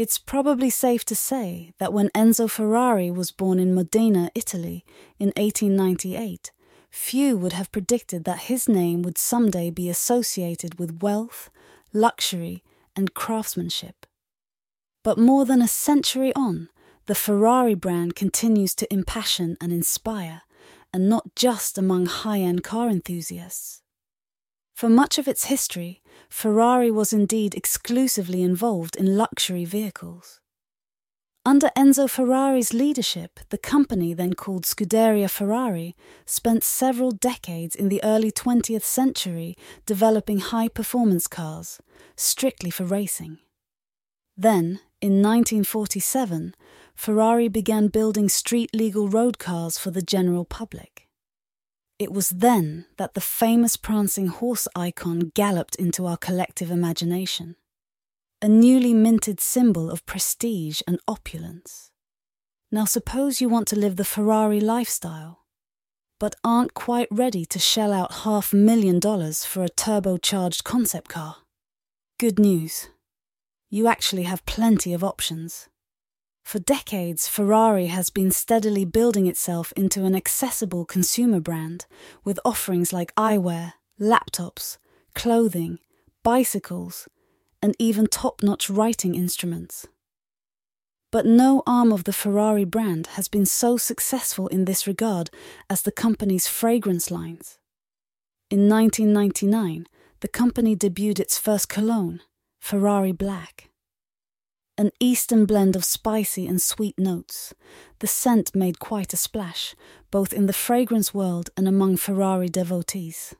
It's probably safe to say that when Enzo Ferrari was born in Modena, Italy, in 1898, few would have predicted that his name would someday be associated with wealth, luxury, and craftsmanship. But more than a century on, the Ferrari brand continues to impassion and inspire, and not just among high end car enthusiasts. For much of its history, Ferrari was indeed exclusively involved in luxury vehicles. Under Enzo Ferrari's leadership, the company, then called Scuderia Ferrari, spent several decades in the early 20th century developing high performance cars, strictly for racing. Then, in 1947, Ferrari began building street legal road cars for the general public. It was then that the famous prancing horse icon galloped into our collective imagination, a newly minted symbol of prestige and opulence. Now, suppose you want to live the Ferrari lifestyle, but aren't quite ready to shell out half a million dollars for a turbocharged concept car. Good news. You actually have plenty of options. For decades, Ferrari has been steadily building itself into an accessible consumer brand with offerings like eyewear, laptops, clothing, bicycles, and even top notch writing instruments. But no arm of the Ferrari brand has been so successful in this regard as the company's fragrance lines. In 1999, the company debuted its first cologne, Ferrari Black an eastern blend of spicy and sweet notes. The scent made quite a splash, both in the fragrance world and among Ferrari devotees.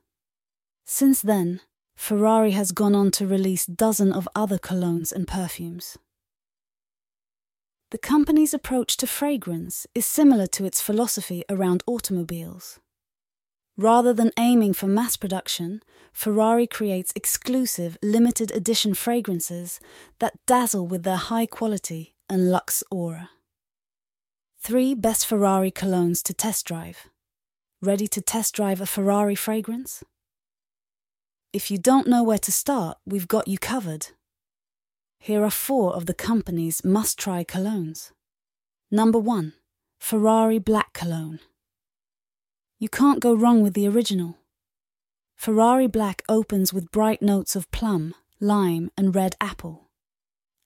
Since then, Ferrari has gone on to release dozens of other colognes and perfumes. The company's approach to fragrance is similar to its philosophy around automobiles. Rather than aiming for mass production, Ferrari creates exclusive, limited edition fragrances that dazzle with their high quality and luxe aura. Three best Ferrari colognes to test drive. Ready to test drive a Ferrari fragrance? If you don't know where to start, we've got you covered. Here are four of the company's must try colognes. Number one, Ferrari Black Cologne. You can't go wrong with the original. Ferrari Black opens with bright notes of plum, lime, and red apple,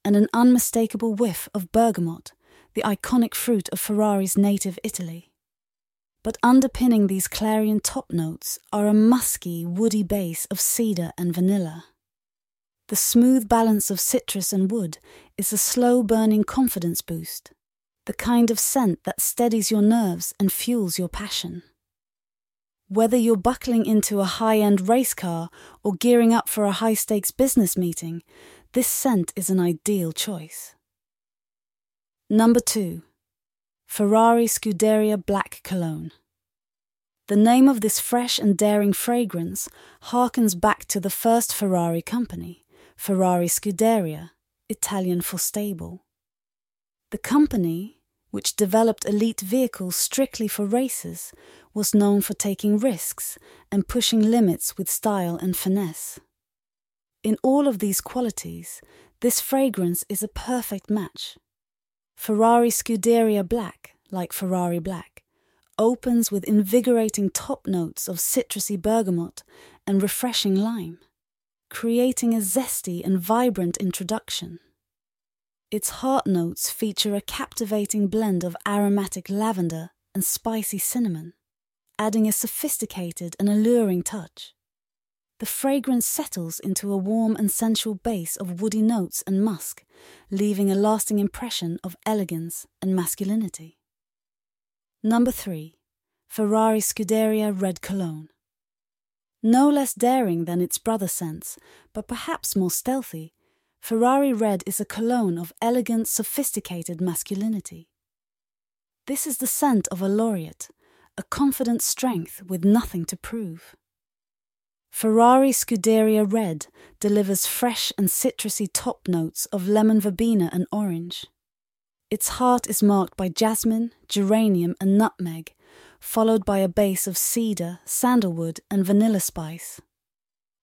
and an unmistakable whiff of bergamot, the iconic fruit of Ferrari's native Italy. But underpinning these clarion top notes are a musky, woody base of cedar and vanilla. The smooth balance of citrus and wood is a slow burning confidence boost, the kind of scent that steadies your nerves and fuels your passion. Whether you're buckling into a high end race car or gearing up for a high stakes business meeting, this scent is an ideal choice. Number 2. Ferrari Scuderia Black Cologne. The name of this fresh and daring fragrance harkens back to the first Ferrari company, Ferrari Scuderia, Italian for stable. The company, which developed elite vehicles strictly for races, was known for taking risks and pushing limits with style and finesse. In all of these qualities, this fragrance is a perfect match. Ferrari Scuderia Black, like Ferrari Black, opens with invigorating top notes of citrusy bergamot and refreshing lime, creating a zesty and vibrant introduction. Its heart notes feature a captivating blend of aromatic lavender and spicy cinnamon adding a sophisticated and alluring touch. The fragrance settles into a warm and sensual base of woody notes and musk, leaving a lasting impression of elegance and masculinity. Number 3. Ferrari Scuderia Red Cologne. No less daring than its brother scents, but perhaps more stealthy, Ferrari Red is a cologne of elegant, sophisticated masculinity. This is the scent of a laureate, a confident strength with nothing to prove. Ferrari Scuderia Red delivers fresh and citrusy top notes of lemon verbena and orange. Its heart is marked by jasmine, geranium, and nutmeg, followed by a base of cedar, sandalwood, and vanilla spice.